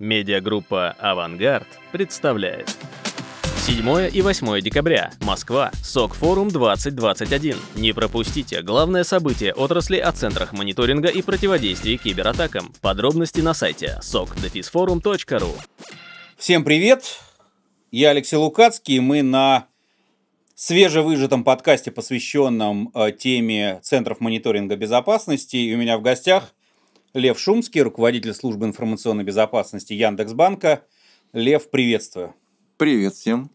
Медиагруппа «Авангард» представляет. 7 и 8 декабря. Москва. СОК-форум 2021. Не пропустите главное событие отрасли о центрах мониторинга и противодействия кибератакам. Подробности на сайте sokdefisforum.ru Всем привет! Я Алексей Лукацкий, и мы на свежевыжатом подкасте, посвященном э, теме Центров мониторинга безопасности. И у меня в гостях Лев Шумский, руководитель службы информационной безопасности Яндекс.Банка. Лев, приветствую. Привет всем.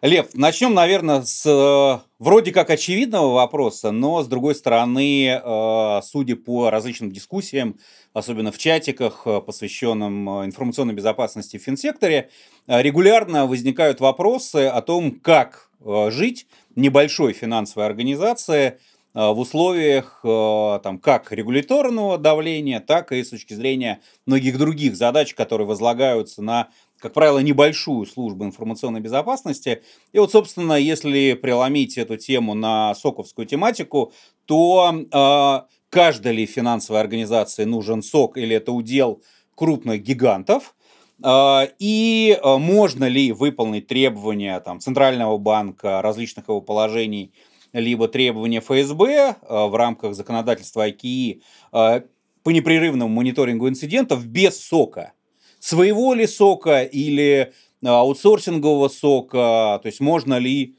Лев, начнем, наверное, с э, вроде как очевидного вопроса, но с другой стороны, э, судя по различным дискуссиям, особенно в чатиках, э, посвященным информационной безопасности в финсекторе, регулярно возникают вопросы о том, как жить небольшой финансовой организации – Э, в условиях э, там, как регуляторного давления, так и с точки зрения многих других задач, которые возлагаются на, как правило, небольшую службу информационной безопасности. И вот, собственно, если преломить эту тему на соковскую тематику, то э, каждой ли финансовой организации нужен сок или это удел крупных гигантов, э, и можно ли выполнить требования там, Центрального банка, различных его положений – либо требования ФСБ э, в рамках законодательства ИКИ э, по непрерывному мониторингу инцидентов без сока. Своего ли сока или э, аутсорсингового сока, то есть можно ли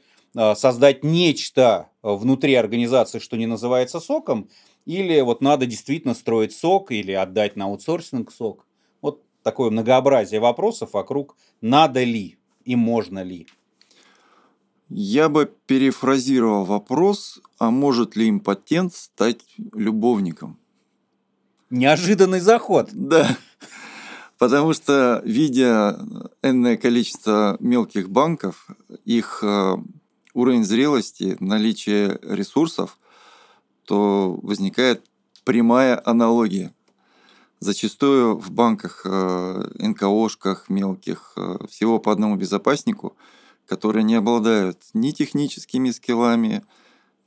создать нечто внутри организации, что не называется соком, или вот надо действительно строить сок или отдать на аутсорсинг сок. Вот такое многообразие вопросов вокруг надо ли и можно ли. Я бы перефразировал вопрос, а может ли импотент стать любовником? Неожиданный заход. Да. Потому что, видя энное количество мелких банков, их э, уровень зрелости, наличие ресурсов, то возникает прямая аналогия. Зачастую в банках, э, НКОшках мелких, э, всего по одному безопаснику – которые не обладают ни техническими скиллами,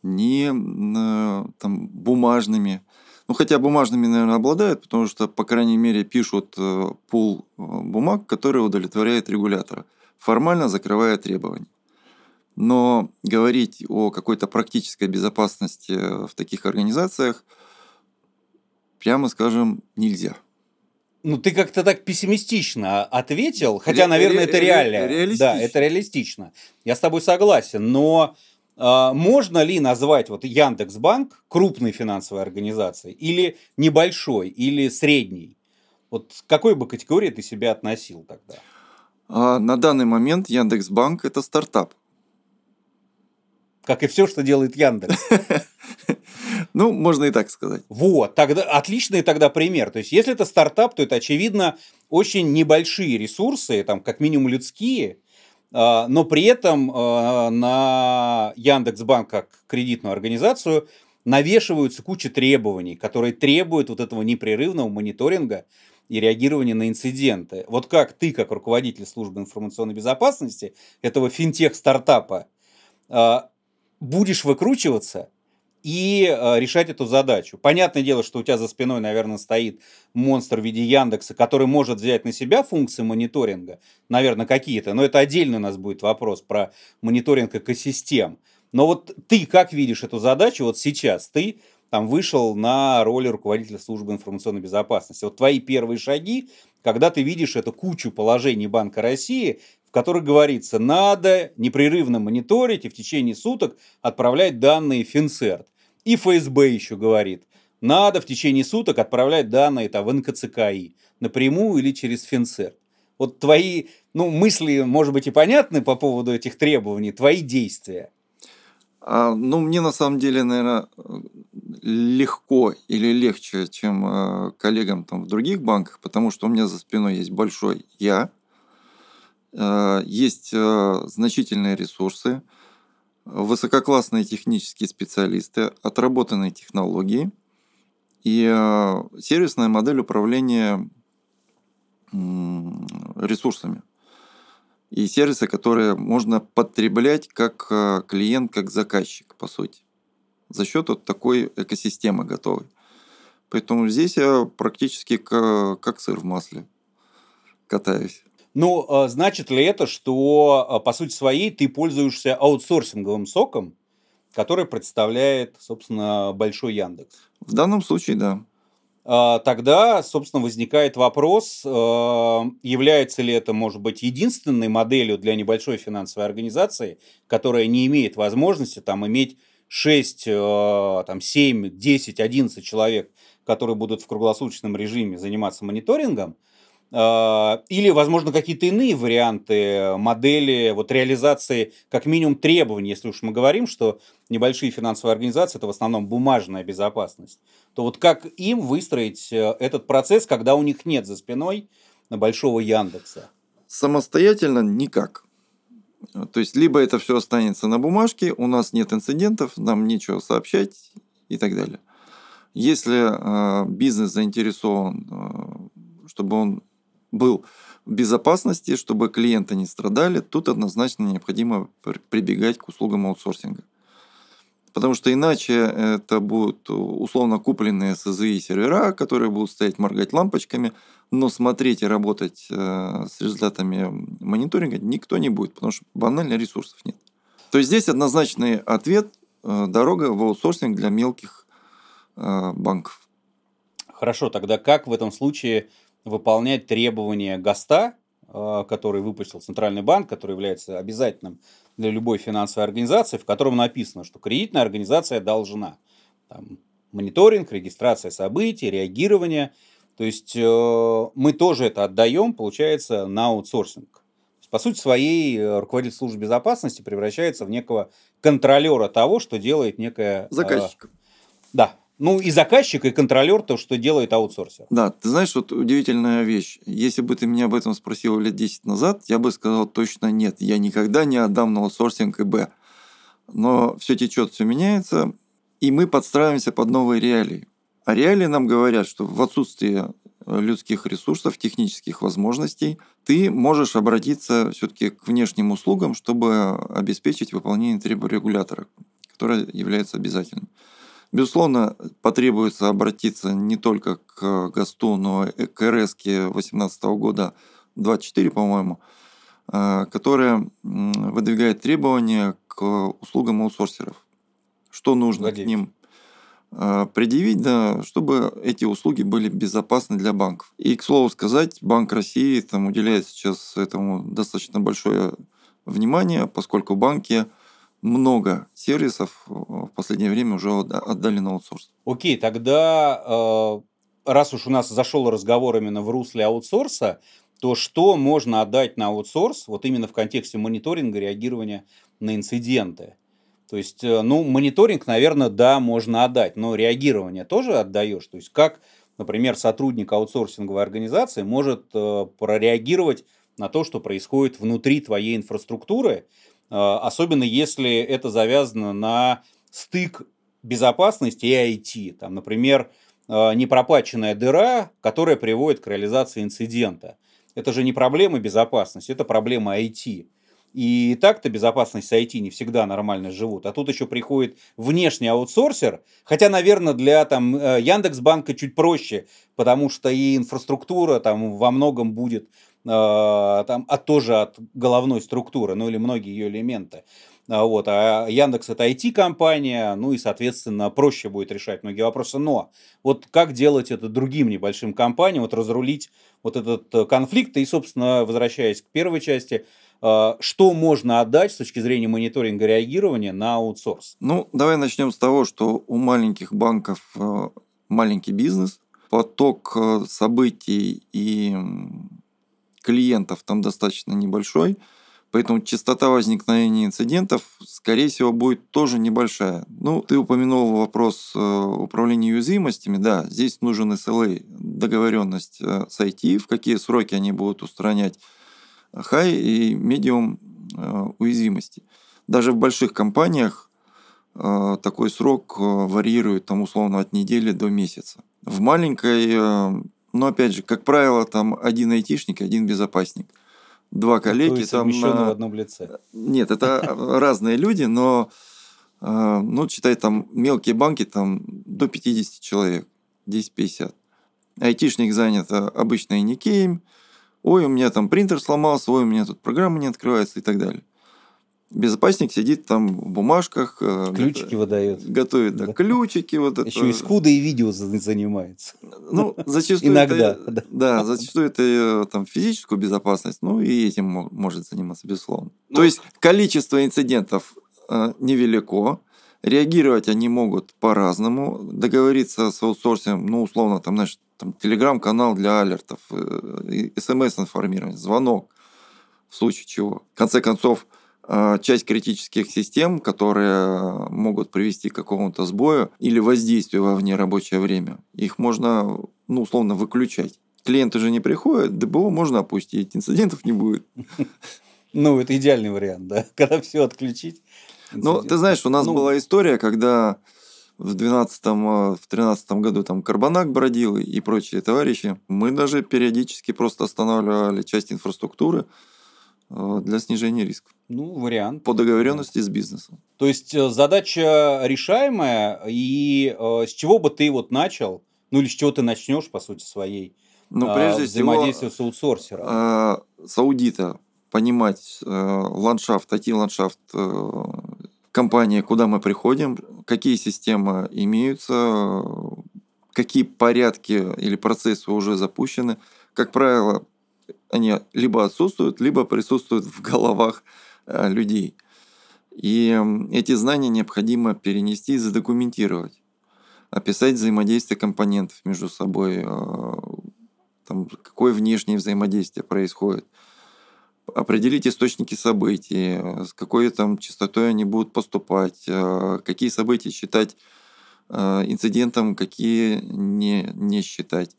ни э, там, бумажными. Ну, хотя бумажными, наверное, обладают, потому что, по крайней мере, пишут э, пул э, бумаг, который удовлетворяет регулятора, формально закрывая требования. Но говорить о какой-то практической безопасности в таких организациях, прямо скажем, нельзя. Ну, ты как-то так пессимистично ответил, хотя, ре- наверное, ре- это реально. Реалистично. Да, это реалистично. Я с тобой согласен, но э, можно ли назвать вот Яндекс.Банк крупной финансовой организацией или небольшой, или средней? Вот к какой бы категории ты себя относил тогда? А, на данный момент Яндекс.Банк это стартап. Как и все, что делает Яндекс. Ну, можно и так сказать. Вот, тогда отличный тогда пример. То есть, если это стартап, то это, очевидно, очень небольшие ресурсы, там, как минимум людские, а, но при этом а, на Яндекс.Банк как кредитную организацию навешиваются куча требований, которые требуют вот этого непрерывного мониторинга и реагирования на инциденты. Вот как ты, как руководитель службы информационной безопасности этого финтех-стартапа, а, будешь выкручиваться и э, решать эту задачу. Понятное дело, что у тебя за спиной, наверное, стоит монстр в виде Яндекса, который может взять на себя функции мониторинга, наверное, какие-то, но это отдельно у нас будет вопрос про мониторинг экосистем. Но вот ты как видишь эту задачу вот сейчас? Ты там вышел на роль руководителя службы информационной безопасности. Вот твои первые шаги, когда ты видишь эту кучу положений Банка России, в которых говорится, надо непрерывно мониторить и в течение суток отправлять данные в Финцерт. И ФСБ еще говорит, надо в течение суток отправлять данные там, в НКЦКИ напрямую или через Финцерт. Вот твои ну, мысли, может быть, и понятны по поводу этих требований, твои действия. А, ну, мне на самом деле, наверное, легко или легче, чем э, коллегам там в других банках, потому что у меня за спиной есть большой я, есть э, значительные ресурсы, высококлассные технические специалисты, отработанные технологии и э, сервисная модель управления ресурсами. И сервисы, которые можно потреблять как э, клиент, как заказчик, по сути, за счет вот такой экосистемы готовой. Поэтому здесь я практически как сыр в масле. катаюсь. Ну, а значит ли это, что а, по сути своей ты пользуешься аутсорсинговым соком, который представляет, собственно, большой Яндекс? В данном случае, да. А, тогда, собственно, возникает вопрос, является ли это, может быть, единственной моделью для небольшой финансовой организации, которая не имеет возможности там иметь 6, там, 7, 10, 11 человек, которые будут в круглосуточном режиме заниматься мониторингом, или, возможно, какие-то иные варианты модели вот, реализации как минимум требований, если уж мы говорим, что небольшие финансовые организации – это в основном бумажная безопасность, то вот как им выстроить э, этот процесс, когда у них нет за спиной большого Яндекса? Самостоятельно никак. То есть, либо это все останется на бумажке, у нас нет инцидентов, нам нечего сообщать и так далее. Если э, бизнес заинтересован, э, чтобы он был в безопасности, чтобы клиенты не страдали, тут однозначно необходимо прибегать к услугам аутсорсинга. Потому что иначе это будут условно купленные СЗИ сервера, которые будут стоять моргать лампочками, но смотреть и работать э, с результатами мониторинга никто не будет, потому что банально ресурсов нет. То есть здесь однозначный ответ э, – дорога в аутсорсинг для мелких э, банков. Хорошо, тогда как в этом случае выполнять требования ГОСТа, э, который выпустил Центральный банк, который является обязательным для любой финансовой организации, в котором написано, что кредитная организация должна там, мониторинг, регистрация событий, реагирование. То есть э, мы тоже это отдаем, получается, на аутсорсинг. По сути своей, э, руководитель службы безопасности превращается в некого контролера того, что делает некая... Заказчик. Э, да, ну, и заказчик, и контролер, то, что делает аутсорсер. Да, ты знаешь, вот удивительная вещь. Если бы ты меня об этом спросил лет 10 назад, я бы сказал точно нет. Я никогда не отдам на аутсорсинг ИБ. Но все течет, все меняется, и мы подстраиваемся под новые реалии. А реалии нам говорят, что в отсутствии людских ресурсов, технических возможностей, ты можешь обратиться все-таки к внешним услугам, чтобы обеспечить выполнение требований регулятора, которое является обязательным. Безусловно, потребуется обратиться не только к ГОСТу, но и к РС 2018 года 24, по-моему, э, которая выдвигает требования к услугам аутсорсеров. Что нужно Владимир. к ним э, предъявить, да, чтобы эти услуги были безопасны для банков. И, к слову сказать, Банк России там уделяет сейчас этому достаточно большое внимание, поскольку банки много сервисов э, в последнее время уже отдали на аутсорс. Окей, тогда э, раз уж у нас зашел разговор именно в русле аутсорса, то что можно отдать на аутсорс, вот именно в контексте мониторинга, реагирования на инциденты? То есть, э, ну, мониторинг, наверное, да, можно отдать, но реагирование тоже отдаешь. То есть, как, например, сотрудник аутсорсинговой организации может прореагировать на то, что происходит внутри твоей инфраструктуры, особенно если это завязано на стык безопасности и IT. Там, например, а, непроплаченная дыра, которая приводит к реализации инцидента. Это же не проблема безопасности, это проблема IT. И так-то безопасность с IT не всегда нормально живут. А тут еще приходит внешний аутсорсер. Хотя, наверное, для там, э, Яндекс.Банка чуть проще, потому что и инфраструктура там во многом будет а, там, а тоже от головной структуры, ну или многие ее элементы. А, вот. А Яндекс это IT-компания, ну и, соответственно, проще будет решать многие вопросы. Но вот как делать это другим небольшим компаниям, вот разрулить вот этот э, конфликт, и, собственно, возвращаясь к первой части, а, что можно отдать с точки зрения мониторинга реагирования на аутсорс? Ну, давай начнем с того, что у маленьких банков э, маленький бизнес, поток э, событий и клиентов там достаточно небольшой, поэтому частота возникновения инцидентов, скорее всего, будет тоже небольшая. Ну, ты упомянул вопрос э, управления уязвимостями. Да, здесь нужен SLA, договоренность э, с IT, в какие сроки они будут устранять high и medium э, уязвимости. Даже в больших компаниях такой срок варьирует там условно от недели до месяца. В маленькой но опять же, как правило, там один айтишник, один безопасник. Два коллеги там... На... в одном лице. Нет, это разные люди, но, э, ну, читай, там мелкие банки, там до 50 человек, 10-50. Айтишник занят обычно и никеем, ой, у меня там принтер сломался, ой, у меня тут программа не открывается и так далее. Безопасник сидит там в бумажках. Э, ключики го- выдает. Готовит, да, да. ключики. Вот Еще это. и скудо и видео занимается. Ну, зачастую Иногда. Это, да. да, зачастую это э, там физическую безопасность, ну и этим может заниматься, безусловно. Ну, То есть количество инцидентов э, невелико, реагировать они могут по-разному, договориться с аутсорсингом, ну, условно, там, знаешь, там, телеграм-канал для алертов, э, смс-информирование, звонок, в случае чего. В конце концов, часть критических систем, которые могут привести к какому-то сбою или воздействию во внерабочее время, их можно, ну, условно, выключать. Клиенты же не приходят, ДБО можно опустить, инцидентов не будет. Ну, это идеальный вариант, да, когда все отключить. Ну, ты знаешь, у нас ну, была история, когда в 12-13 в году там Карбонак бродил и прочие товарищи. Мы даже периодически просто останавливали часть инфраструктуры, Э, для снижения рисков. Ну, вариант. По договоренности с бизнесом. То есть э, задача решаемая, и э, с чего бы ты вот начал, ну или с чего ты начнешь, по сути, своей ну, прежде взаимодействия всего, с аутсорсером? Э, с аудита понимать э, ландшафт, IT-ландшафт э, компании, куда мы приходим, какие системы имеются, какие порядки или процессы уже запущены. Как правило, они либо отсутствуют, либо присутствуют в головах э, людей. И эти знания необходимо перенести и задокументировать. Описать взаимодействие компонентов между собой, э, там, какое внешнее взаимодействие происходит. Определить источники событий, с какой там частотой они будут поступать, э, какие события считать инцидентом, какие не, не считать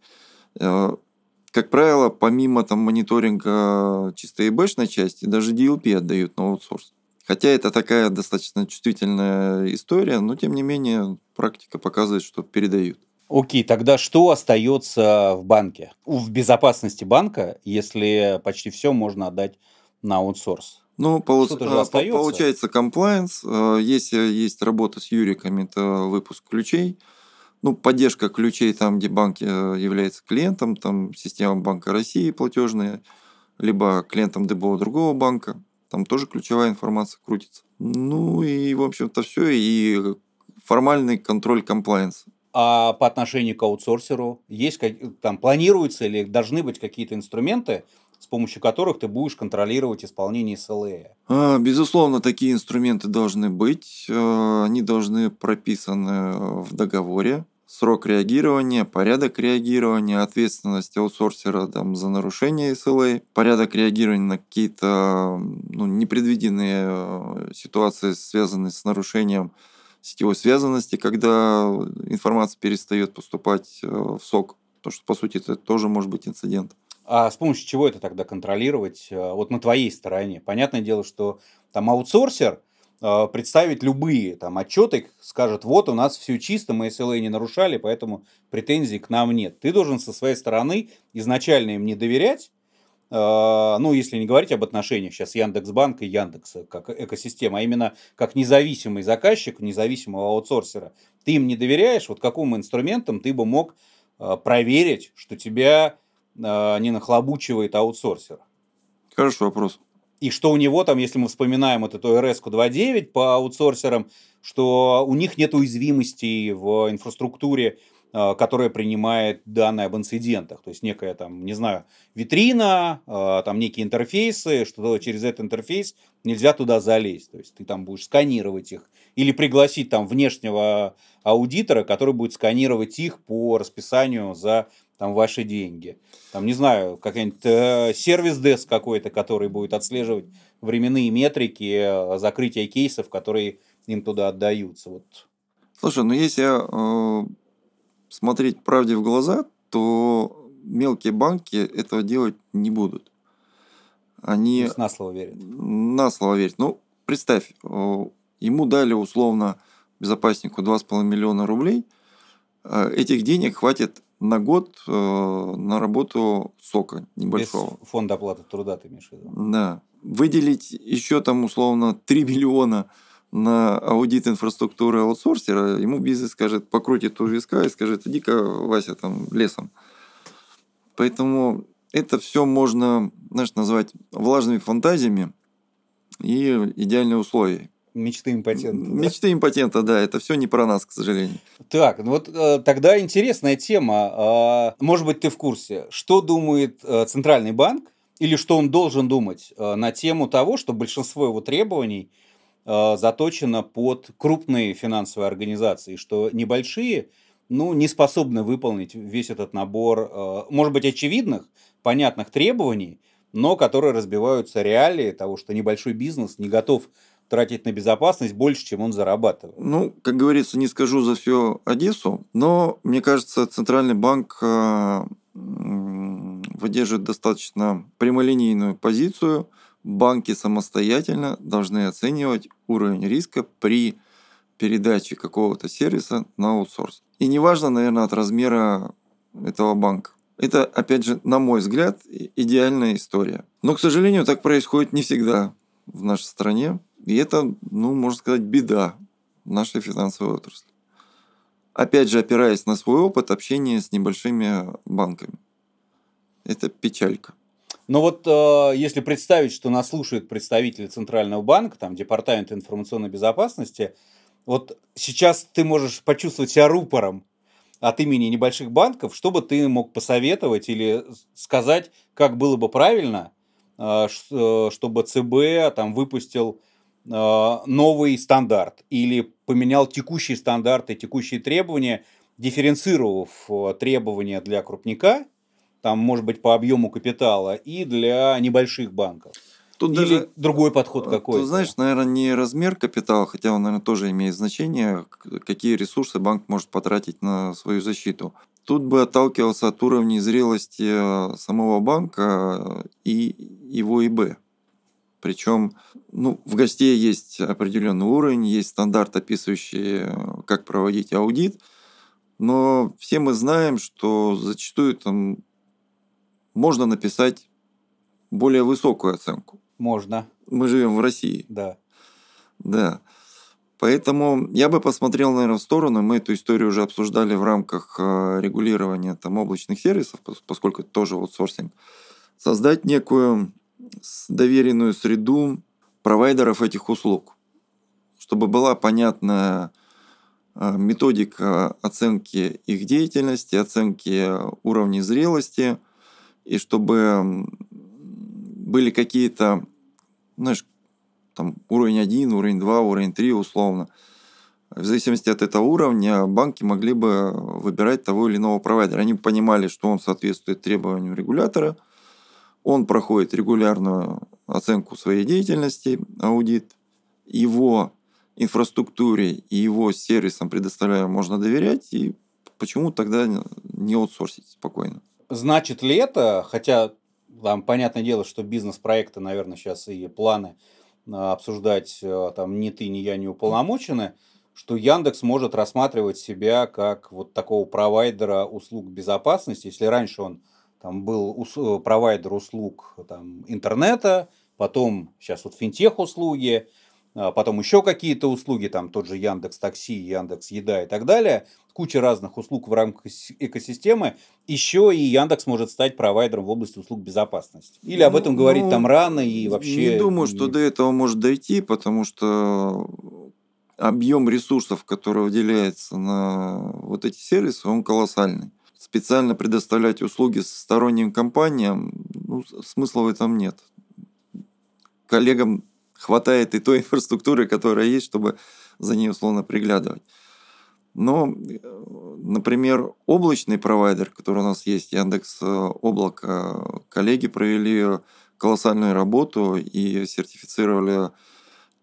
как правило, помимо там мониторинга чисто ИБшной части, даже DLP отдают на аутсорс. Хотя это такая достаточно чувствительная история, но тем не менее практика показывает, что передают. Окей, тогда что остается в банке? В безопасности банка, если почти все можно отдать на аутсорс? Ну, а, остается. получается комплайенс, а, если есть работа с юриками, это выпуск ключей, ну, поддержка ключей там, где банк э, является клиентом, там система Банка России платежная, либо клиентом ДБО другого банка, там тоже ключевая информация крутится. Ну и, в общем-то, все, и формальный контроль комплайенса. А по отношению к аутсорсеру есть там планируются или должны быть какие-то инструменты, с помощью которых ты будешь контролировать исполнение SLA? А, безусловно, такие инструменты должны быть. Э, они должны прописаны в договоре. Срок реагирования, порядок реагирования, ответственность аутсорсера там, за нарушение SLA, порядок реагирования на какие-то ну, непредвиденные э, ситуации, связанные с нарушением сетевой связанности, когда информация перестает поступать э, в сок. Потому что, по сути, это тоже может быть инцидент. А с помощью чего это тогда контролировать? Э, вот на твоей стороне. Понятное дело, что там аутсорсер э, представить любые там отчеты, скажет, вот у нас все чисто, мы SLA не нарушали, поэтому претензий к нам нет. Ты должен со своей стороны изначально им не доверять, э, ну, если не говорить об отношениях сейчас Яндекс.Банк и Яндекса как экосистема, а именно как независимый заказчик, независимого аутсорсера. Ты им не доверяешь, вот каким инструментом ты бы мог проверить, что тебя не нахлобучивает аутсорсер. Хороший вопрос. И что у него там, если мы вспоминаем вот эту RS 2.9 по аутсорсерам, что у них нет уязвимостей в инфраструктуре, э, которая принимает данные об инцидентах. То есть некая там, не знаю, витрина, там некие интерфейсы, что через этот интерфейс нельзя туда залезть. То есть ты там будешь сканировать их или пригласить там внешнего аудитора, который будет сканировать их по расписанию за там ваши деньги. Там, не знаю, какой-нибудь э, сервис-деск какой-то, который будет отслеживать временные метрики э, закрытия кейсов, которые им туда отдаются. Вот. Слушай, ну если э, смотреть правде в глаза, то мелкие банки этого делать не будут. Они... То есть на слово верят. На слово верят. Ну, представь, э, ему дали условно безопаснику 2,5 миллиона рублей, э, этих денег хватит на год э, на работу сока небольшого. Без фонда оплаты труда ты имеешь в виду? Да. Выделить еще там условно 3 миллиона на аудит инфраструктуры аутсорсера, ему бизнес скажет, покрутит у виска и скажет, иди-ка, Вася, там, лесом. Поэтому это все можно, знаешь, назвать влажными фантазиями и идеальные условия. Мечты импотента. Мечты да? импотента, да, это все не про нас, к сожалению. Так, ну вот э, тогда интересная тема. Э, может быть, ты в курсе, что думает э, Центральный банк или что он должен думать э, на тему того, что большинство его требований э, заточено под крупные финансовые организации, что небольшие ну, не способны выполнить весь этот набор, э, может быть, очевидных, понятных требований, но которые разбиваются реалии того, что небольшой бизнес не готов тратить на безопасность больше, чем он зарабатывает. Ну, как говорится, не скажу за всю Одессу, но мне кажется, Центральный банк э, выдерживает достаточно прямолинейную позицию. Банки самостоятельно должны оценивать уровень риска при передаче какого-то сервиса на аутсорс. И неважно, наверное, от размера этого банка. Это, опять же, на мой взгляд, идеальная история. Но, к сожалению, так происходит не всегда в нашей стране. И это, ну, можно сказать, беда нашей финансовой отрасли. Опять же, опираясь на свой опыт общения с небольшими банками. Это печалька. Но вот э, если представить, что нас слушают представители Центрального банка, там, Департамента информационной безопасности, вот сейчас ты можешь почувствовать себя рупором от имени небольших банков, что бы ты мог посоветовать или сказать, как было бы правильно, э, э, чтобы ЦБ там выпустил новый стандарт или поменял текущие стандарты, текущие требования, дифференцировав требования для крупника, там, может быть, по объему капитала, и для небольших банков. Тут Или даже, другой подход какой-то. Ты знаешь, наверное, не размер капитала, хотя он, наверное, тоже имеет значение, какие ресурсы банк может потратить на свою защиту. Тут бы отталкивался от уровня зрелости самого банка и его ИБ. Причем ну, в гостей есть определенный уровень, есть стандарт, описывающий, э, как проводить аудит. Но все мы знаем, что зачастую там можно написать более высокую оценку. Можно. Мы живем в России. Да. Да. Поэтому я бы посмотрел, наверное, в сторону. Мы эту историю уже обсуждали в рамках э, регулирования там, облачных сервисов, поскольку это тоже аутсорсинг. Создать некую доверенную среду провайдеров этих услуг, чтобы была понятная э, методика оценки их деятельности, оценки уровня зрелости, и чтобы были какие-то, знаешь, там уровень 1, уровень 2, уровень 3 условно. В зависимости от этого уровня банки могли бы выбирать того или иного провайдера. Они понимали, что он соответствует требованиям регулятора, он проходит регулярную оценку своей деятельности, аудит, его инфраструктуре и его сервисам предоставляем можно доверять, и почему тогда не аутсорсить спокойно? Значит ли это, хотя там, понятное дело, что бизнес-проекты, наверное, сейчас и планы а, обсуждать а, там ни ты, ни я не уполномочены, что Яндекс может рассматривать себя как вот такого провайдера услуг безопасности. Если раньше он там был ус- провайдер услуг там, интернета, потом сейчас вот финтех услуги, а потом еще какие-то услуги, там тот же Яндекс Такси, Яндекс Еда и так далее, куча разных услуг в рамках экосистемы, еще и Яндекс может стать провайдером в области услуг безопасности. Или об этом ну, говорить ну, там рано и вообще... Не думаю, что до этого может дойти, потому что объем ресурсов, который выделяется на вот эти сервисы, он колоссальный. Специально предоставлять услуги сторонним компаниям, ну, смысла в этом нет. Коллегам хватает и той инфраструктуры, которая есть, чтобы за ней условно приглядывать. Но, например, облачный провайдер, который у нас есть, Яндекс э, Облако, коллеги провели колоссальную работу и сертифицировали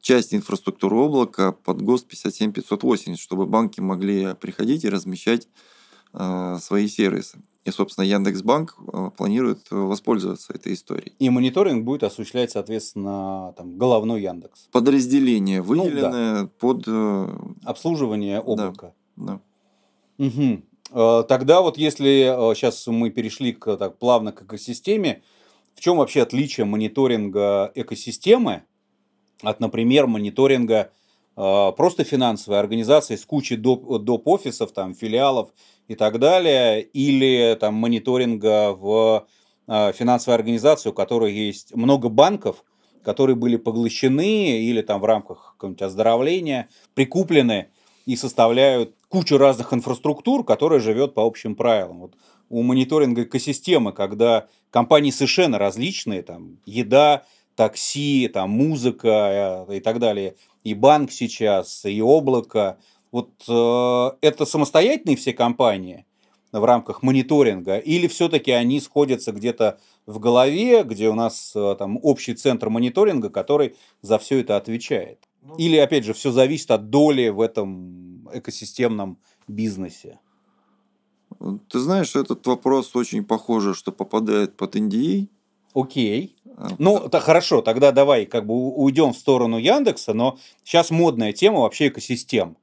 часть инфраструктуры облака под ГОСТ 57580, чтобы банки могли приходить и размещать э, свои сервисы. И, собственно, Яндекс.Банк э, планирует воспользоваться этой историей. И мониторинг будет осуществлять, соответственно, там, головной Яндекс. Подразделение, выделенное ну, да. под... Э, Обслуживание облака. Да. да. Угу. Тогда вот если сейчас мы перешли к, так, плавно к экосистеме, в чем вообще отличие мониторинга экосистемы от, например, мониторинга просто финансовой организации с кучей доп. доп-офисов, там, филиалов и так далее, или там мониторинга в э, финансовая организация, у которой есть много банков, которые были поглощены или там в рамках какого-нибудь оздоровления прикуплены и составляют кучу разных инфраструктур, которая живет по общим правилам. Вот у мониторинга экосистемы, когда компании совершенно различные, там еда, такси, там музыка э, и так далее, и банк сейчас, и облако. Вот э, это самостоятельные все компании в рамках мониторинга, или все-таки они сходятся где-то в голове, где у нас э, там общий центр мониторинга, который за все это отвечает? Ну, или, опять же, все зависит от доли в этом экосистемном бизнесе? Ты знаешь, этот вопрос очень похоже, что попадает под NDA. Окей. А, ну, так хорошо, тогда давай как бы уйдем в сторону Яндекса, но сейчас модная тема вообще экосистем.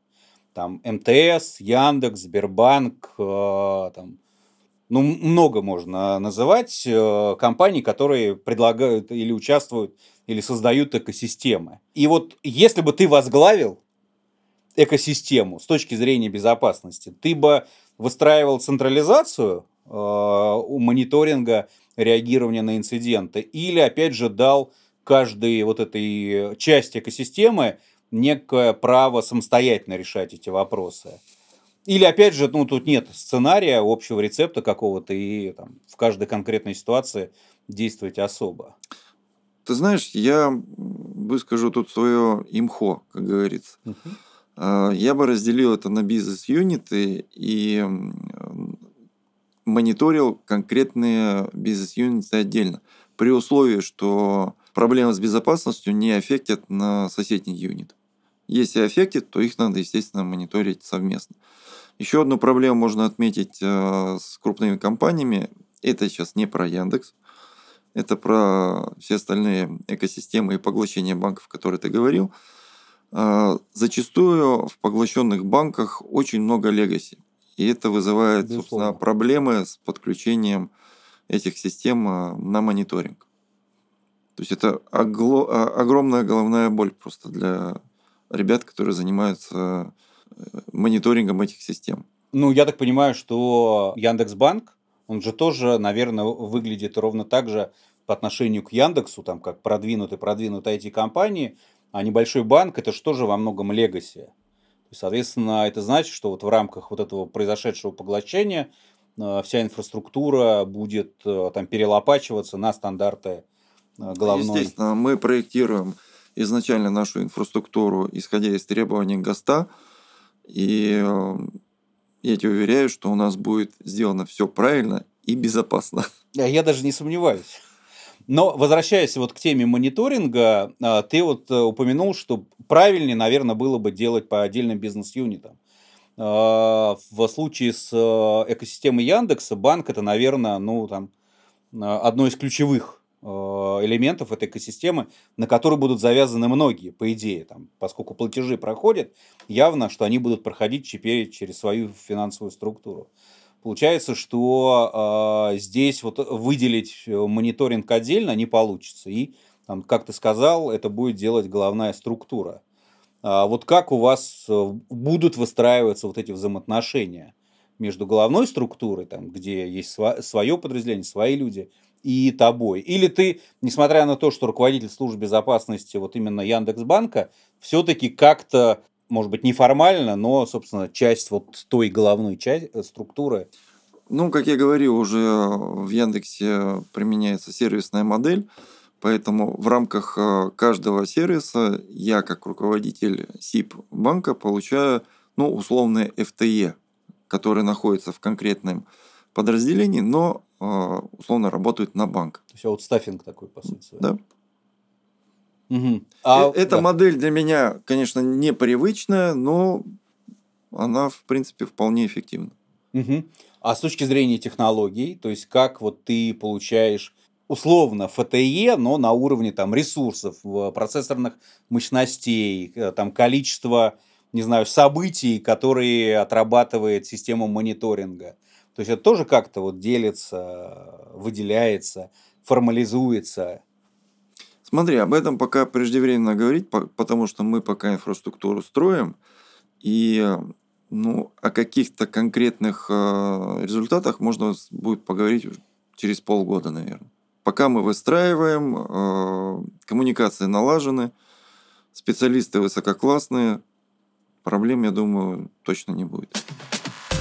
Там МТС, Яндекс, Сбербанк, э, там, ну, много можно называть э, компаний, которые предлагают или участвуют, или создают экосистемы. И вот если бы ты возглавил экосистему с точки зрения безопасности, ты бы выстраивал централизацию э, мониторинга, реагирования на инциденты, или, опять же, дал каждой вот этой части экосистемы некое право самостоятельно решать эти вопросы. Или, опять же, ну, тут нет сценария, общего рецепта какого-то, и там, в каждой конкретной ситуации действовать особо. Ты знаешь, я выскажу тут свое имхо, как говорится. Uh-huh. Я бы разделил это на бизнес-юниты и мониторил конкретные бизнес-юниты отдельно. При условии, что проблемы с безопасностью не аффектят на соседний юнит. Если аффектит, то их надо, естественно, мониторить совместно. Еще одну проблему можно отметить э, с крупными компаниями. Это сейчас не про Яндекс. Это про все остальные экосистемы и поглощения банков, которые ты говорил. А, зачастую в поглощенных банках очень много легаси. И это вызывает, Безусловно. собственно, проблемы с подключением этих систем а, на мониторинг. То есть это огромная головная боль просто для ребят, которые занимаются э, мониторингом этих систем. Ну, я так понимаю, что Яндекс.Банк, он же тоже, наверное, выглядит ровно так же по отношению к Яндексу, там, как продвинутый, продвинутые эти компании – а небольшой банк это что же во многом легаси. Соответственно, это значит, что вот в рамках вот этого произошедшего поглощения э, вся инфраструктура будет э, там перелопачиваться на стандарты э, головной. Естественно, мы проектируем изначально нашу инфраструктуру, исходя из требований ГОСТа, и я тебе уверяю, что у нас будет сделано все правильно и безопасно. Я даже не сомневаюсь. Но возвращаясь вот к теме мониторинга, а, ты вот э, упомянул, что правильнее, наверное, было бы делать по отдельным бизнес-юнитам. В случае с э, экосистемой Яндекса банк это, наверное, ну там одно из ключевых элементов этой экосистемы, на которые будут завязаны многие, по идее, там, поскольку платежи проходят, явно, что они будут проходить теперь через свою финансовую структуру. Получается, что э, здесь вот выделить э, мониторинг отдельно не получится. И, там, как ты сказал, это будет делать головная структура. А вот как у вас э, будут выстраиваться вот эти взаимоотношения между головной структурой, там, где есть свое подразделение, свои люди, и тобой? Или ты, несмотря на то, что руководитель службы безопасности вот именно Яндекс.Банка, все-таки как-то может быть, неформально, но, собственно, часть вот той головной части, э, структуры. Ну, как я говорил, уже в Яндексе применяется сервисная модель, поэтому в рамках э, каждого сервиса я, как руководитель СИП банка, получаю, ну, условные FTE, которые находятся в конкретном подразделении, но условно работают на банк. То есть аутстаффинг такой, по сути. Да. Угу. А, Эта да. модель для меня, конечно, непривычная, но она, в принципе, вполне эффективна. Угу. А с точки зрения технологий, то есть как вот ты получаешь условно ФТЕ, но на уровне там ресурсов, процессорных мощностей, э, там количество, не знаю, событий, которые отрабатывает система мониторинга. То есть это тоже как-то вот делится, выделяется, формализуется. Смотри, об этом пока преждевременно говорить, потому что мы пока инфраструктуру строим, и ну, о каких-то конкретных э, результатах можно будет поговорить через полгода, наверное. Пока мы выстраиваем, э, коммуникации налажены, специалисты высококлассные, проблем, я думаю, точно не будет.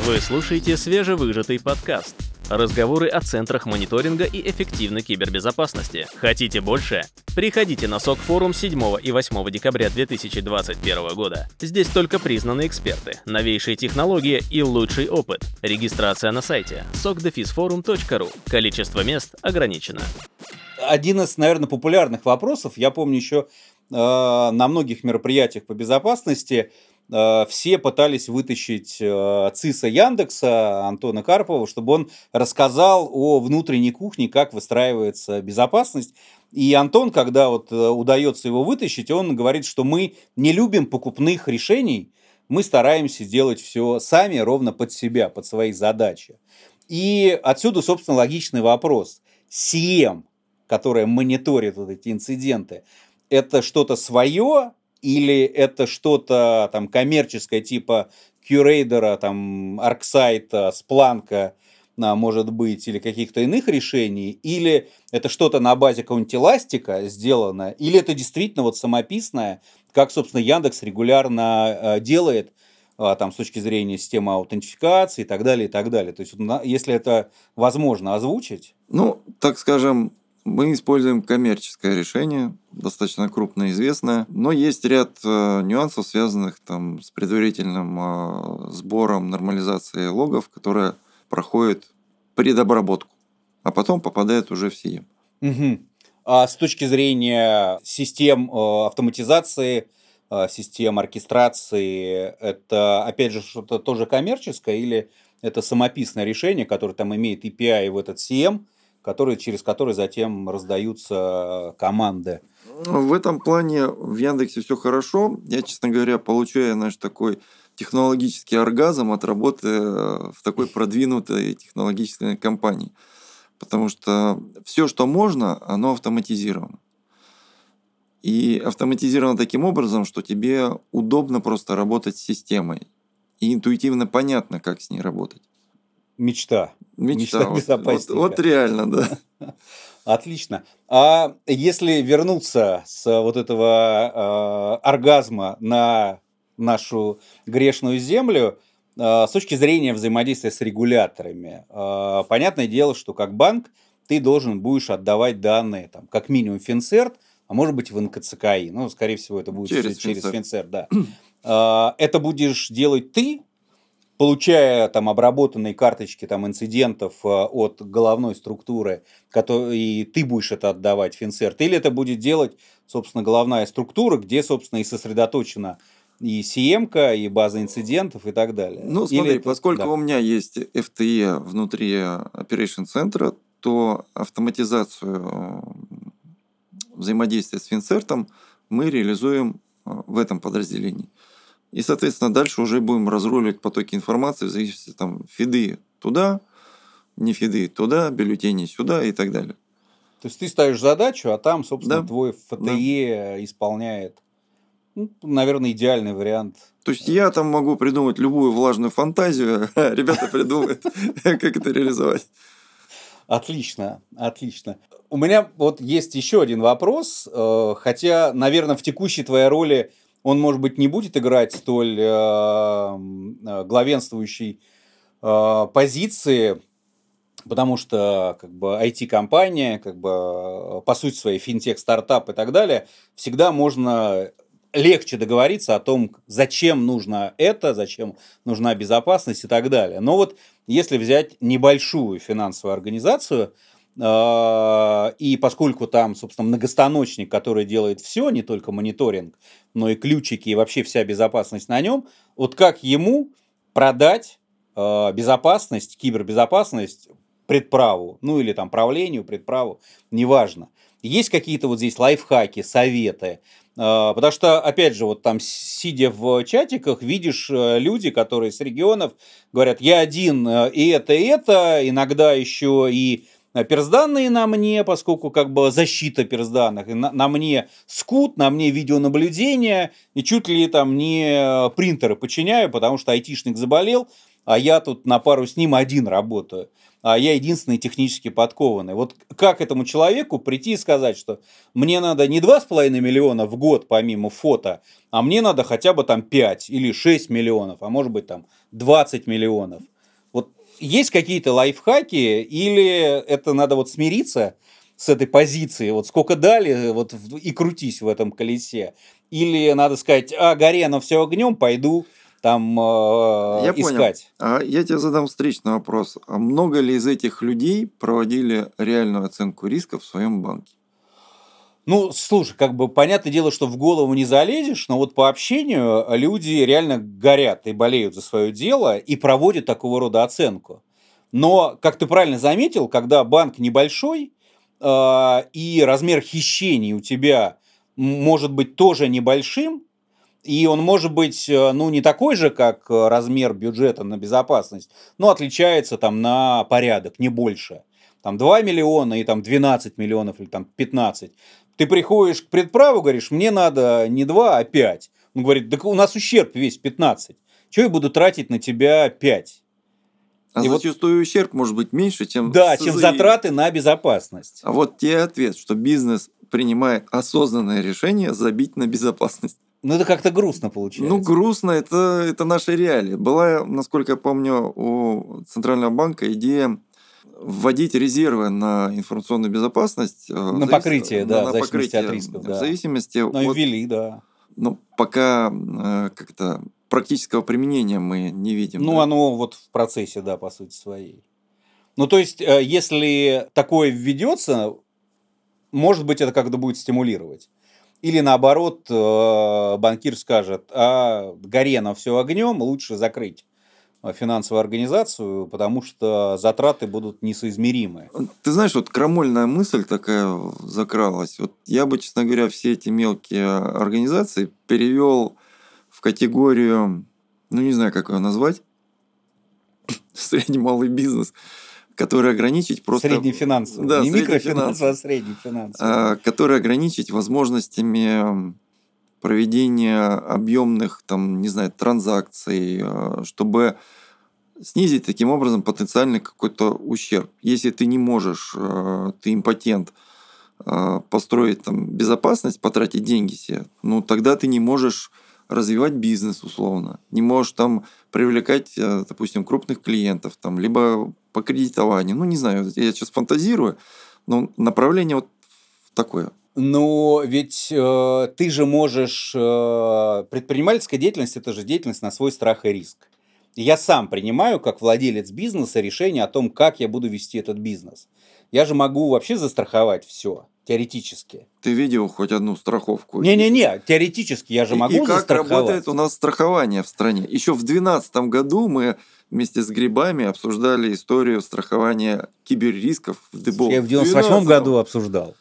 Вы слушаете свежевыжатый подкаст. Разговоры о центрах мониторинга и эффективной кибербезопасности. Хотите больше? Приходите на СОК форум 7 и 8 декабря 2021 года. Здесь только признанные эксперты, новейшие технологии и лучший опыт. Регистрация на сайте sokdefisforum.ru. Количество мест ограничено. Один из, наверное, популярных вопросов, я помню еще э, на многих мероприятиях по безопасности, Э, все пытались вытащить э, ЦИСа Яндекса Антона Карпова, чтобы он рассказал о внутренней кухне, как выстраивается безопасность. И Антон, когда вот э, удается его вытащить, он говорит, что мы не любим покупных решений, мы стараемся делать все сами, ровно под себя, под свои задачи. И отсюда, собственно, логичный вопрос. CM, которая мониторит вот эти инциденты, это что-то свое или это что-то там коммерческое типа Curator, там Арксайта, Спланка, может быть, или каких-то иных решений, или это что-то на базе какого-нибудь эластика сделано, или это действительно вот самописное, как, собственно, Яндекс регулярно э, делает, а, там, с точки зрения системы аутентификации и так далее, и так далее. То есть, если это возможно озвучить. Ну, так скажем, мы используем коммерческое решение, достаточно крупное, известное, но есть ряд э, нюансов, связанных там, с предварительным э, сбором, нормализацией логов, которые проходят предобработку, а потом попадают уже в CM. Угу. А с точки зрения систем э, автоматизации, э, систем оркестрации, это опять же что-то тоже коммерческое или это самописное решение, которое там имеет API в этот CM, которые, через которые затем раздаются команды. В этом плане в Яндексе все хорошо. Я, честно говоря, получаю наш такой технологический оргазм от работы э, в такой продвинутой технологической компании. Потому что все, что можно, оно автоматизировано. И автоматизировано таким образом, что тебе удобно просто работать с системой. И интуитивно понятно, как с ней работать. Мечта. Мечта, Мечта безопасника. Вот, вот реально, да. Отлично. А если вернуться с вот этого э, оргазма на нашу грешную землю, э, с точки зрения взаимодействия с регуляторами, э, понятное дело, что как банк ты должен будешь отдавать данные, там, как минимум Финцерт, а может быть в НКЦКИ. Ну, скорее всего, это будет через, через Финцерт, да. Это будешь делать ты, получая там обработанные карточки там инцидентов э, от головной структуры, который, и ты будешь это отдавать Финцерт, или это будет делать, собственно, головная структура, где, собственно, и сосредоточена и CM, и база инцидентов и так далее. Ну, смотри, это, поскольку да. у меня есть FTE внутри Operation центра, то автоматизацию взаимодействия с Финцертом мы реализуем э, в этом подразделении. И, соответственно, дальше уже будем разруливать потоки информации в зависимости там фиды туда, не фиды туда, бюллетени сюда и так далее. То есть ты ставишь задачу, а там, собственно, да. твой ФТЕ да. исполняет, ну, наверное, идеальный вариант. То есть я там могу придумать любую влажную фантазию, а ребята придумают, как это реализовать. Отлично, отлично. У меня вот есть еще один вопрос, э, хотя, наверное, в текущей твоей роли он, может быть, не будет играть столь э, э, главенствующей э, позиции, потому что как бы IT-компания, как бы э, по сути своей финтех, стартап и так далее, всегда можно легче договориться о том, зачем нужно это, зачем нужна безопасность и так далее. Но вот если взять небольшую финансовую организацию – и поскольку там, собственно, многостаночник, который делает все, не только мониторинг, но и ключики, и вообще вся безопасность на нем, вот как ему продать а, безопасность, кибербезопасность предправу, ну или там правлению, предправу, неважно. Есть какие-то вот здесь лайфхаки, советы, а, Потому что, опять же, вот там, сидя в чатиках, видишь э, люди, которые с регионов говорят, я один э, и это, и это, иногда еще и персданные на мне, поскольку как бы защита персданных, на, на мне скут, на мне видеонаблюдение, и чуть ли там не принтеры подчиняю, потому что айтишник заболел, а я тут на пару с ним один работаю а я единственный технически подкованный. Вот как этому человеку прийти и сказать, что мне надо не 2,5 миллиона в год помимо фото, а мне надо хотя бы там 5 или 6 миллионов, а может быть там 20 миллионов. Есть какие-то лайфхаки или это надо вот смириться с этой позиции, вот сколько дали, вот и крутись в этом колесе. Или надо сказать, а, горе, но все огнем, пойду там э, я искать. Понял. А я тебе задам встречный вопрос. А много ли из этих людей проводили реальную оценку риска в своем банке? Ну, слушай, как бы понятное дело, что в голову не залезешь, но вот по общению люди реально горят и болеют за свое дело и проводят такого рода оценку. Но, как ты правильно заметил, когда банк небольшой э, и размер хищений у тебя может быть тоже небольшим, и он может быть, э, ну, не такой же, как э, размер бюджета на безопасность, но отличается там на порядок, не больше. Там 2 миллиона и там 12 миллионов или там 15. Ты приходишь к предправу, говоришь, мне надо не 2, а 5. Он говорит, да у нас ущерб весь 15. Чего я буду тратить на тебя 5? А и зачастую вот, ущерб может быть меньше, чем... Да, чем затраты на безопасность. А вот тебе ответ, что бизнес принимает осознанное решение забить на безопасность. Ну, это как-то грустно получается. Ну, грустно, это, это наша реалия. Была, насколько я помню, у Центрального банка идея вводить резервы на информационную безопасность. Э, на завис... покрытие, да, на, на покрытие, от рисков. Да. В зависимости ну, от... ввели, да. Ну, пока э, как-то практического применения мы не видим. Ну, да. оно вот в процессе, да, по сути своей. Ну, то есть, э, если такое введется, может быть, это как-то будет стимулировать. Или наоборот, э, банкир скажет, а горе на все огнем, лучше закрыть финансовую организацию, потому что затраты будут несоизмеримы. Ты знаешь, вот крамольная мысль такая закралась. Вот я бы, честно говоря, все эти мелкие организации перевел в категорию, ну не знаю, как ее назвать, средний малый бизнес который ограничить просто... Средний финансовый. Да, Не микрофинансовый, а средний финансовый. А, который ограничить возможностями проведения объемных, там, не знаю, транзакций, а, чтобы снизить таким образом потенциальный какой-то ущерб. Если ты не можешь, а, ты импотент, построить там безопасность, потратить деньги себе, ну тогда ты не можешь развивать бизнес условно, не можешь там привлекать, э, допустим, крупных клиентов, там, либо по кредитованию. Ну, не знаю, я сейчас фантазирую, но направление вот такое. Но ведь э, ты же можешь... Э, предпринимательская деятельность – это же деятельность на свой страх и риск. Я сам принимаю, как владелец бизнеса, решение о том, как я буду вести этот бизнес. Я же могу вообще застраховать все теоретически. Ты видел хоть одну страховку? Не-не-не, теоретически я же могу и, и как работает у нас страхование в стране? Еще в 2012 году мы вместе с грибами обсуждали историю страхования киберрисков в дебол. Я в 98 году обсуждал.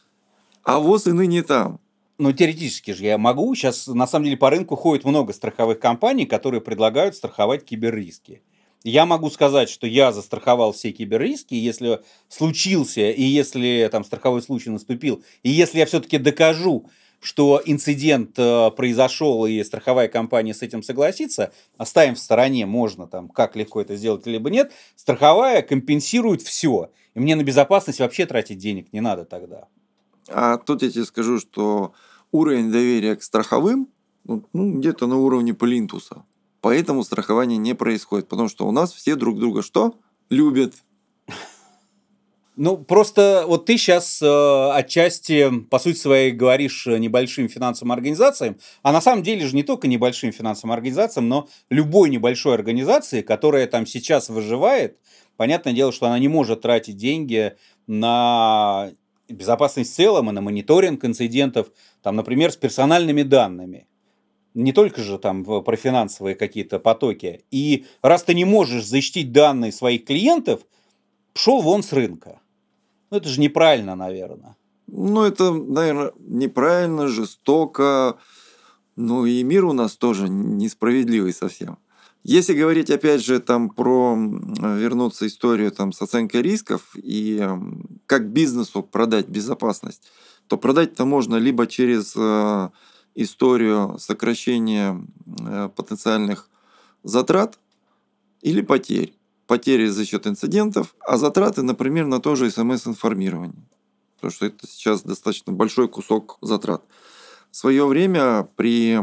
А вот и ныне там. Ну, теоретически же я могу. Сейчас, на самом деле, по рынку ходит много страховых компаний, которые предлагают страховать киберриски. Я могу сказать, что я застраховал все киберриски, если случился, и если там страховой случай наступил, и если я все-таки докажу, что инцидент э, произошел и страховая компания с этим согласится, оставим в стороне, можно там, как легко это сделать, либо нет, страховая компенсирует все. И мне на безопасность вообще тратить денег не надо тогда. А тут я тебе скажу, что уровень доверия к страховым ну, где-то на уровне плинтуса. Поэтому страхование не происходит, потому что у нас все друг друга что? Любят. Ну, просто вот ты сейчас э, отчасти, по сути своей, говоришь небольшим финансовым организациям, а на самом деле же не только небольшим финансовым организациям, но любой небольшой организации, которая там сейчас выживает, понятное дело, что она не может тратить деньги на безопасность в целом и на мониторинг инцидентов, там, например, с персональными данными не только же там про финансовые какие-то потоки. И раз ты не можешь защитить данные своих клиентов, пшел вон с рынка. Ну, это же неправильно, наверное. Ну, это, наверное, неправильно, жестоко. Ну, и мир у нас тоже несправедливый совсем. Если говорить, опять же, там про вернуться историю там, с оценкой рисков и как бизнесу продать безопасность, то продать-то можно либо через э, историю сокращения э, потенциальных затрат, или потерь. Потери за счет инцидентов, а затраты, например, на то же смс-информирование. Потому что это сейчас достаточно большой кусок затрат. В свое время при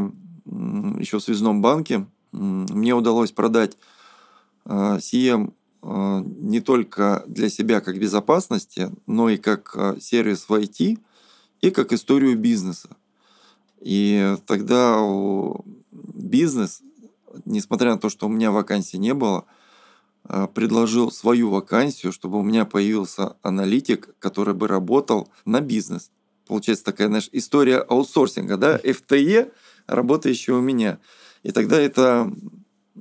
еще в связном банке мне удалось продать CM а, не только для себя как безопасности, но и как а, сервис в IT и как историю бизнеса. И тогда бизнес, несмотря на то, что у меня вакансии не было, предложил свою вакансию, чтобы у меня появился аналитик, который бы работал на бизнес. Получается такая, знаешь, история аутсорсинга, да, FTE, работающая у меня. И тогда это,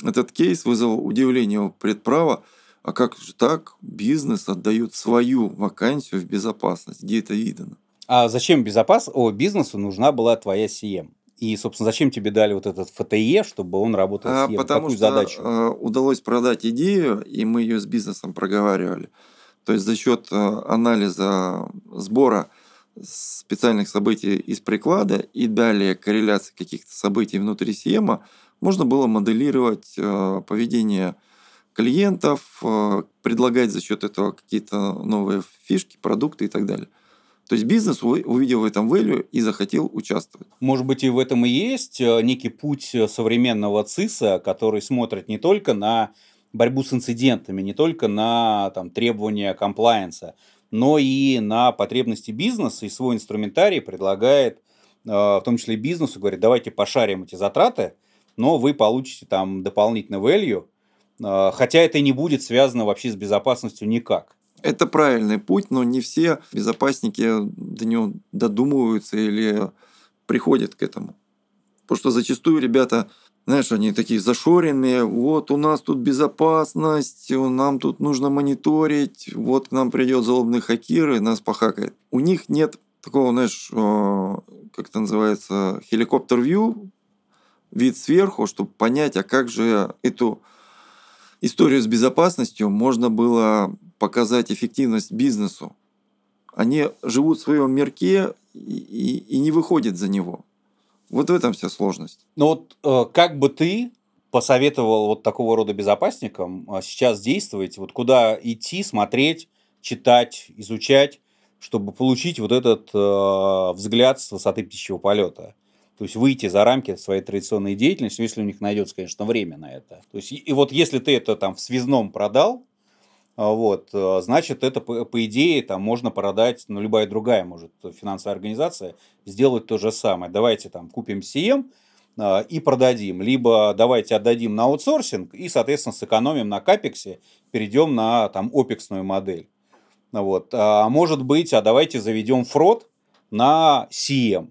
этот кейс вызвал удивление у предправа, а как же так? Бизнес отдает свою вакансию в безопасность. Где это видно? А зачем безопас... О, бизнесу нужна была твоя CM? И, собственно, зачем тебе дали вот этот ФТЕ, чтобы он работал а, с CM? Потому Какую что задачу? Э, удалось продать идею, и мы ее с бизнесом проговаривали. То есть за счет э, анализа сбора специальных событий из приклада и далее корреляции каких-то событий внутри CM можно было моделировать э, поведение клиентов, э, предлагать за счет этого какие-то новые фишки, продукты и так далее. То есть бизнес увидел в этом value и захотел участвовать. Может быть, и в этом и есть э, некий путь современного ЦИСа, который смотрит не только на борьбу с инцидентами, не только на там, требования комплайенса, но и на потребности бизнеса и свой инструментарий предлагает, в том числе бизнесу, говорит, давайте пошарим эти затраты, но вы получите там дополнительный value, а, хотя это не будет связано вообще с безопасностью никак. Это правильный путь, но не все безопасники до него додумываются или приходят к этому. Потому что зачастую ребята, знаешь, они такие зашоренные, вот у нас тут безопасность, нам тут нужно мониторить, вот к нам придет злобный хакер и нас похакает. У них нет такого, знаешь, а, как это называется, хеликоптер-вью, вид сверху, чтобы понять, а как же эту историю с безопасностью можно было показать эффективность бизнесу. Они живут в своем мирке и, и, и не выходят за него. Вот в этом вся сложность. Ну вот э, как бы ты посоветовал вот такого рода безопасникам э, сейчас действовать, вот куда идти, смотреть, читать, изучать, чтобы получить вот этот э, взгляд с высоты птичьего полета? То есть выйти за рамки своей традиционной деятельности, если у них найдется, конечно, время на это. То есть, и вот если ты это там в связном продал, вот, э, значит, это, по, идее, там можно продать, ну, любая другая, может, финансовая организация сделать то же самое. Давайте там купим CM а, и продадим. Либо давайте отдадим на аутсорсинг и, соответственно, сэкономим на капексе, перейдем на там опексную модель. Вот. А может быть, а давайте заведем фрод на CM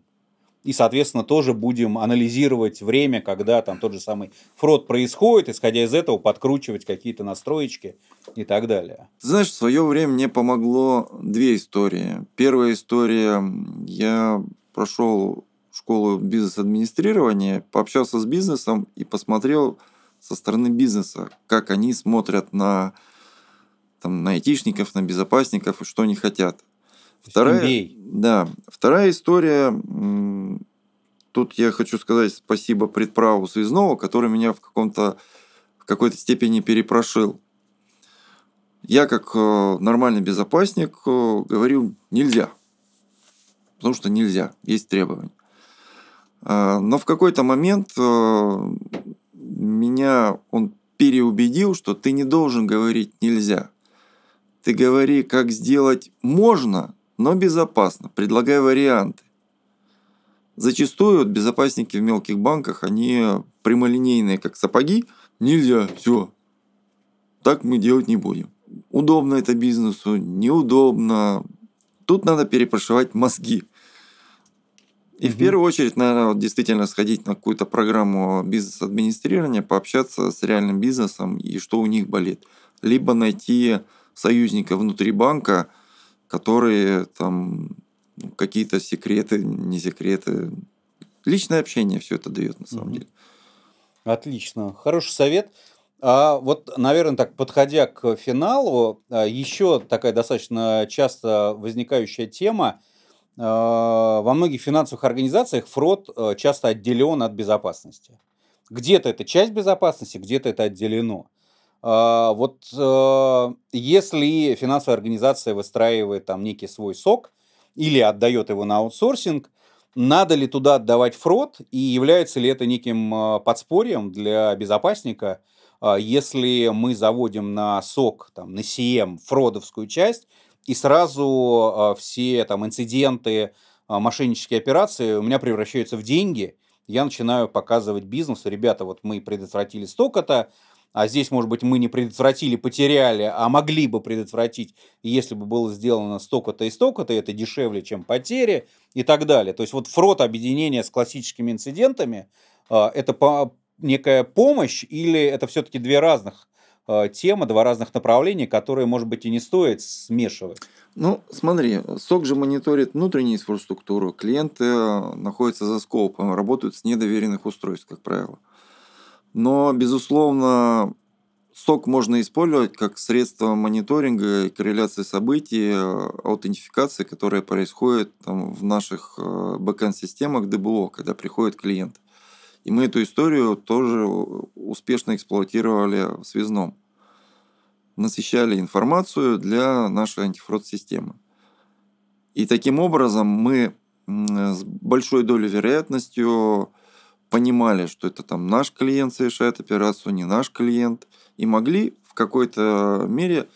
и, соответственно, тоже будем анализировать время, когда там тот же самый фрод происходит, исходя из этого подкручивать какие-то настроечки и так далее. Знаешь, в свое время мне помогло две истории. Первая история, я прошел школу бизнес-администрирования, пообщался с бизнесом и посмотрел со стороны бизнеса, как они смотрят на, там, на айтишников, на безопасников и что они хотят. Вторая, да, вторая история. Тут я хочу сказать спасибо предправу связного, который меня в каком-то в какой-то степени перепрошил. Я как э, нормальный безопасник э, говорил нельзя, потому что нельзя, есть требования. А, но в какой-то момент э, меня он переубедил, что ты не должен говорить нельзя. Ты говори, как сделать можно, но безопасно, предлагая варианты. Зачастую вот безопасники в мелких банках, они прямолинейные, как сапоги. Нельзя, все. Так мы делать не будем. Удобно это бизнесу, неудобно. Тут надо перепрошивать мозги. И mm-hmm. в первую очередь, наверное, вот действительно сходить на какую-то программу бизнес-администрирования, пообщаться с реальным бизнесом и что у них болит. Либо найти союзника внутри банка, которые там ну, какие-то секреты, не секреты. Личное общение все это дает на самом mm-hmm. деле. Отлично. Хороший совет. А вот, наверное, так подходя к финалу, а, еще такая достаточно часто возникающая тема. А, во многих финансовых организациях фрод а, часто отделен от безопасности. Где-то это часть безопасности, где-то это отделено. А, вот э, если финансовая организация выстраивает там некий свой сок или отдает его на аутсорсинг, надо ли туда отдавать фрод и является ли это неким э, подспорьем для безопасника, а, если мы заводим на сок, там, на CM фродовскую часть, и сразу а, все там инциденты, мошеннические операции у меня превращаются в деньги, я начинаю показывать бизнесу, ребята, вот мы предотвратили столько-то, а здесь, может быть, мы не предотвратили, потеряли, а могли бы предотвратить, если бы было сделано столько-то и столько-то, это дешевле, чем потери и так далее. То есть вот фрот объединения с классическими инцидентами а, это некая помощь или это все-таки две разных а, темы, два разных направления, которые, может быть, и не стоит смешивать? Ну, смотри, СОК же мониторит внутреннюю инфраструктуру, клиенты находятся за скопом, работают с недоверенных устройств, как правило. Но, безусловно, сок можно использовать как средство мониторинга корреляции событий, э, аутентификации, которая происходит там, в наших э, бэкэнд-системах ДБО, когда приходит клиент. И мы эту историю тоже успешно эксплуатировали в связном. Насыщали информацию для нашей антифрод-системы. И таким образом мы с большой долей вероятностью понимали, что это там наш клиент совершает операцию, не наш клиент, и могли в какой-то мере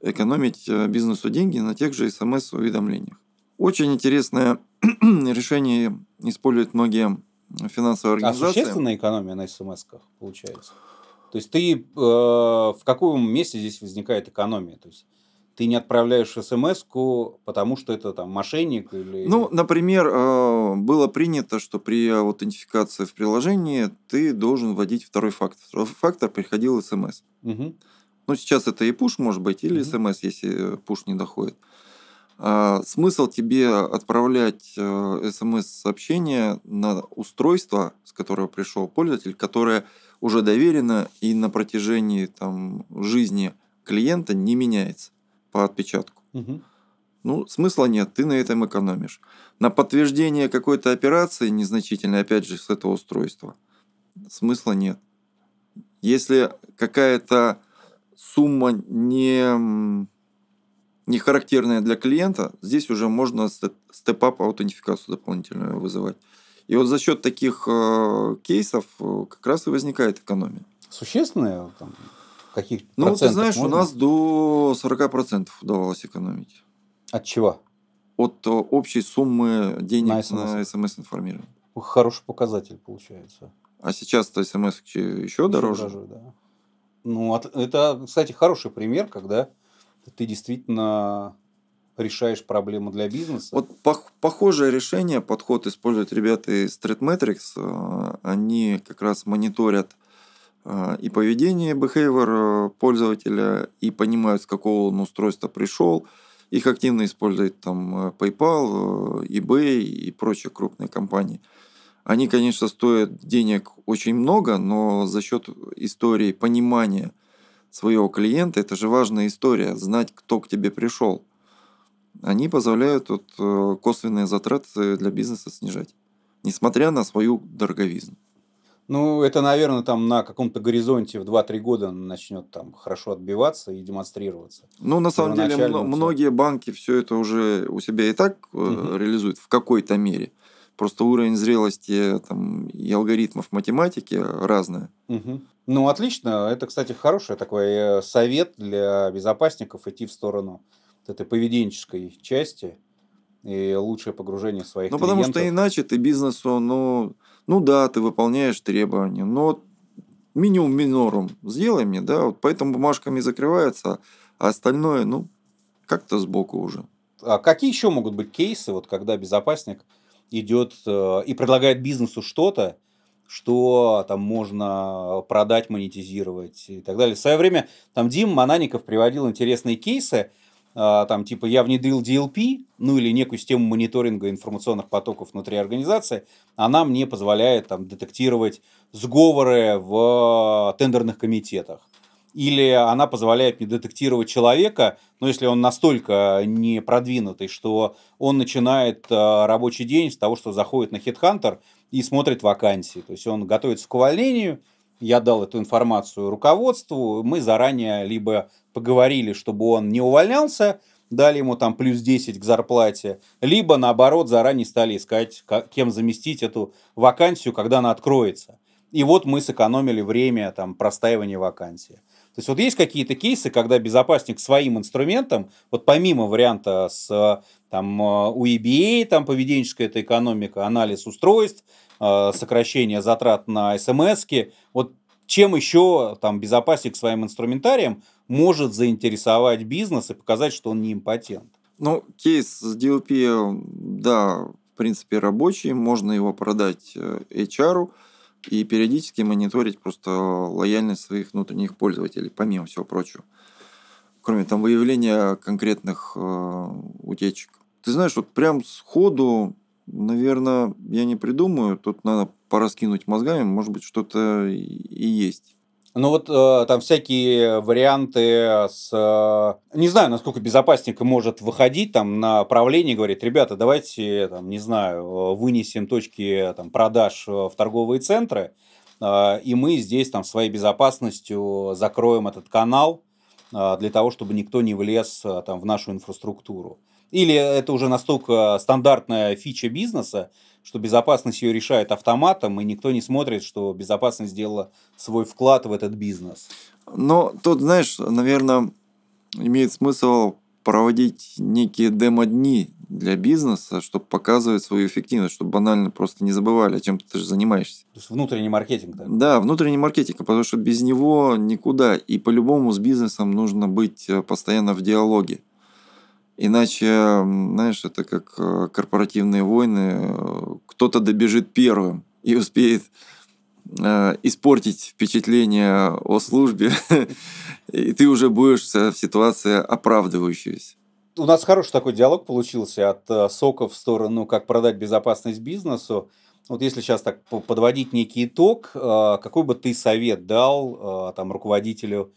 экономить э, бизнесу деньги на тех же смс-уведомлениях. Очень интересное решение используют многие финансовые а организации. А существенная экономия на смс-ках получается? То есть ты э, в каком месте здесь возникает экономия? То есть ты не отправляешь смс потому что это там мошенник или... Ну, например, э, было принято, что при аутентификации в приложении ты должен вводить второй фактор. Второй фактор приходил смс. Угу. Ну, сейчас это и пуш может быть, или угу. смс, если пуш не доходит. А, смысл тебе отправлять э, смс-сообщение на устройство, с которого пришел пользователь, которое уже доверено и на протяжении там, жизни клиента не меняется по отпечатку. Угу. Ну, смысла нет, ты на этом экономишь. На подтверждение какой-то операции незначительной, опять же, с этого устройства, смысла нет. Если какая-то сумма не, не характерная для клиента, здесь уже можно степ-ап аутентификацию дополнительную вызывать. И вот за счет таких э, кейсов э, как раз и возникает экономия. Существенная? Там, каких Ну, ты знаешь, можно? у нас до 40% удавалось экономить. От чего? От э, общей суммы денег на смс-информирование. Хороший показатель получается. А сейчас-то смс еще, еще дороже? дороже да. Ну, это, кстати, хороший пример, когда ты действительно решаешь проблему для бизнеса. Вот пох- похожее решение, подход используют ребята из Threatmetrics. Э, они как раз мониторят и поведение, behavior э, пользователя, и понимают, с какого он устройства пришел. Их активно используют там э, PayPal, э, eBay и прочие крупные компании. Они, конечно, стоят денег очень много, но за счет истории понимания своего клиента, это же важная история, знать, кто к тебе пришел. Они позволяют вот, косвенные затраты для бизнеса снижать, несмотря на свою дороговизну. Ну, это, наверное, там на каком-то горизонте в 2-3 года начнет там хорошо отбиваться и демонстрироваться. Ну, на самом деле, м- многие банки все это уже у себя и так угу. реализуют в какой-то мере. Просто уровень зрелости там, и алгоритмов математики разные. Угу. Ну, отлично. Это, кстати, хороший такой э, совет для безопасников идти в сторону этой поведенческой части и лучшее погружение своих Ну, потому что иначе ты бизнесу, ну, ну да, ты выполняешь требования, но минимум минорум сделай мне, да, вот поэтому бумажками закрывается, а остальное, ну, как-то сбоку уже. А какие еще могут быть кейсы, вот когда безопасник идет э, и предлагает бизнесу что-то, что там можно продать, монетизировать и так далее. В свое время там Дим Манаников приводил интересные кейсы, там типа я внедрил DLP, ну или некую систему мониторинга информационных потоков внутри организации, она мне позволяет там детектировать сговоры в тендерных комитетах. Или она позволяет мне детектировать человека, но если он настолько не продвинутый, что он начинает а, рабочий день с того, что заходит на HeadHunter и смотрит вакансии. То есть он готовится к увольнению, я дал эту информацию руководству, мы заранее либо поговорили, чтобы он не увольнялся, дали ему там плюс 10 к зарплате, либо наоборот заранее стали искать, кем заместить эту вакансию, когда она откроется. И вот мы сэкономили время там, простаивания вакансии. То есть вот есть какие-то кейсы, когда безопасник своим инструментом, вот помимо варианта с там, у EBA, там поведенческая эта экономика, анализ устройств, э, сокращение затрат на смс вот чем еще там безопасник своим инструментарием может заинтересовать бизнес и показать, что он не импотент? Ну, кейс с DLP, да, в принципе, рабочий, можно его продать HR, и периодически мониторить просто лояльность своих внутренних пользователей, помимо всего прочего. Кроме там выявления конкретных э, утечек. Ты знаешь, вот прям сходу, наверное, я не придумаю. Тут надо пораскинуть мозгами, может быть, что-то и есть. Ну вот э, там всякие варианты с... Э, не знаю, насколько безопасник может выходить там на направление, говорит, ребята, давайте, там, не знаю, вынесем точки там, продаж в торговые центры, э, и мы здесь там своей безопасностью закроем этот канал э, для того, чтобы никто не влез э, там, в нашу инфраструктуру. Или это уже настолько стандартная фича бизнеса, что безопасность ее решает автоматом, и никто не смотрит, что безопасность сделала свой вклад в этот бизнес. Но тут, знаешь, наверное, имеет смысл проводить некие демо-дни для бизнеса, чтобы показывать свою эффективность, чтобы банально просто не забывали, о чем ты же занимаешься. То есть внутренний маркетинг, да? Да, внутренний маркетинг, потому что без него никуда. И по-любому с бизнесом нужно быть э, постоянно в диалоге. Иначе, знаешь, это как э, корпоративные войны. Кто-то добежит первым и успеет э, испортить впечатление о службе, и ты уже будешь в ситуации оправдывающейся. У нас хороший такой диалог получился от э, соков в сторону, как продать безопасность бизнесу. Вот если сейчас так подводить некий итог, какой бы ты совет дал там руководителю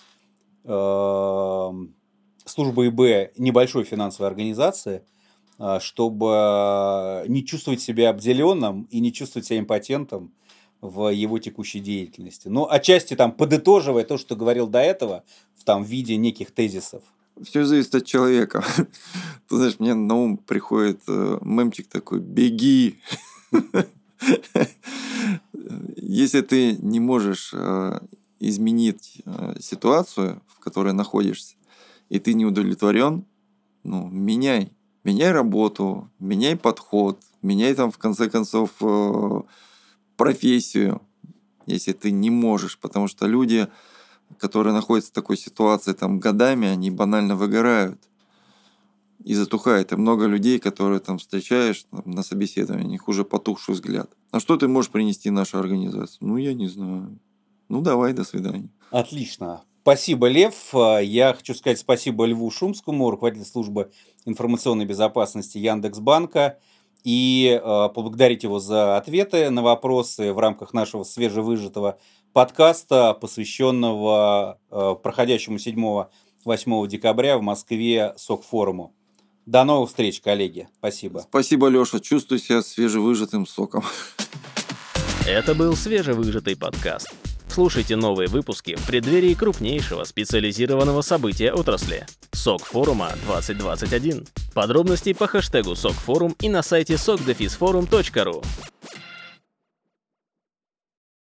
служба ИБ небольшой финансовой организации, а, чтобы не чувствовать себя обделенным и не чувствовать себя импотентом в его текущей деятельности. Но отчасти там подытоживая то, что говорил до этого, в там виде неких тезисов. Все зависит от человека. Ты знаешь, мне на ум приходит э, мемчик такой «беги». Если ты не можешь э, изменить э, ситуацию, в которой находишься, и ты не удовлетворен, ну, меняй. Меняй работу, меняй подход, меняй там, в конце концов, э, профессию, если ты не можешь. Потому что люди, которые находятся в такой ситуации там годами, они банально выгорают и затухают. И много людей, которые там встречаешь там, на собеседовании, у них уже потухший взгляд. А что ты можешь принести нашей организации? Ну, я не знаю. Ну, давай, до свидания. Отлично. Спасибо, Лев. Я хочу сказать спасибо Льву Шумскому, руководителю службы информационной безопасности Яндекс.Банка, и э, поблагодарить его за ответы на вопросы в рамках нашего свежевыжатого подкаста, посвященного э, проходящему 7-8 декабря в Москве СОК-форуму. До новых встреч, коллеги. Спасибо. Спасибо, Леша. Чувствую себя свежевыжатым соком. Это был свежевыжатый подкаст. Слушайте новые выпуски в преддверии крупнейшего специализированного события отрасли – СОК форума 2021. Подробности по хэштегу СОК форум и на сайте sokdefisforum.ru.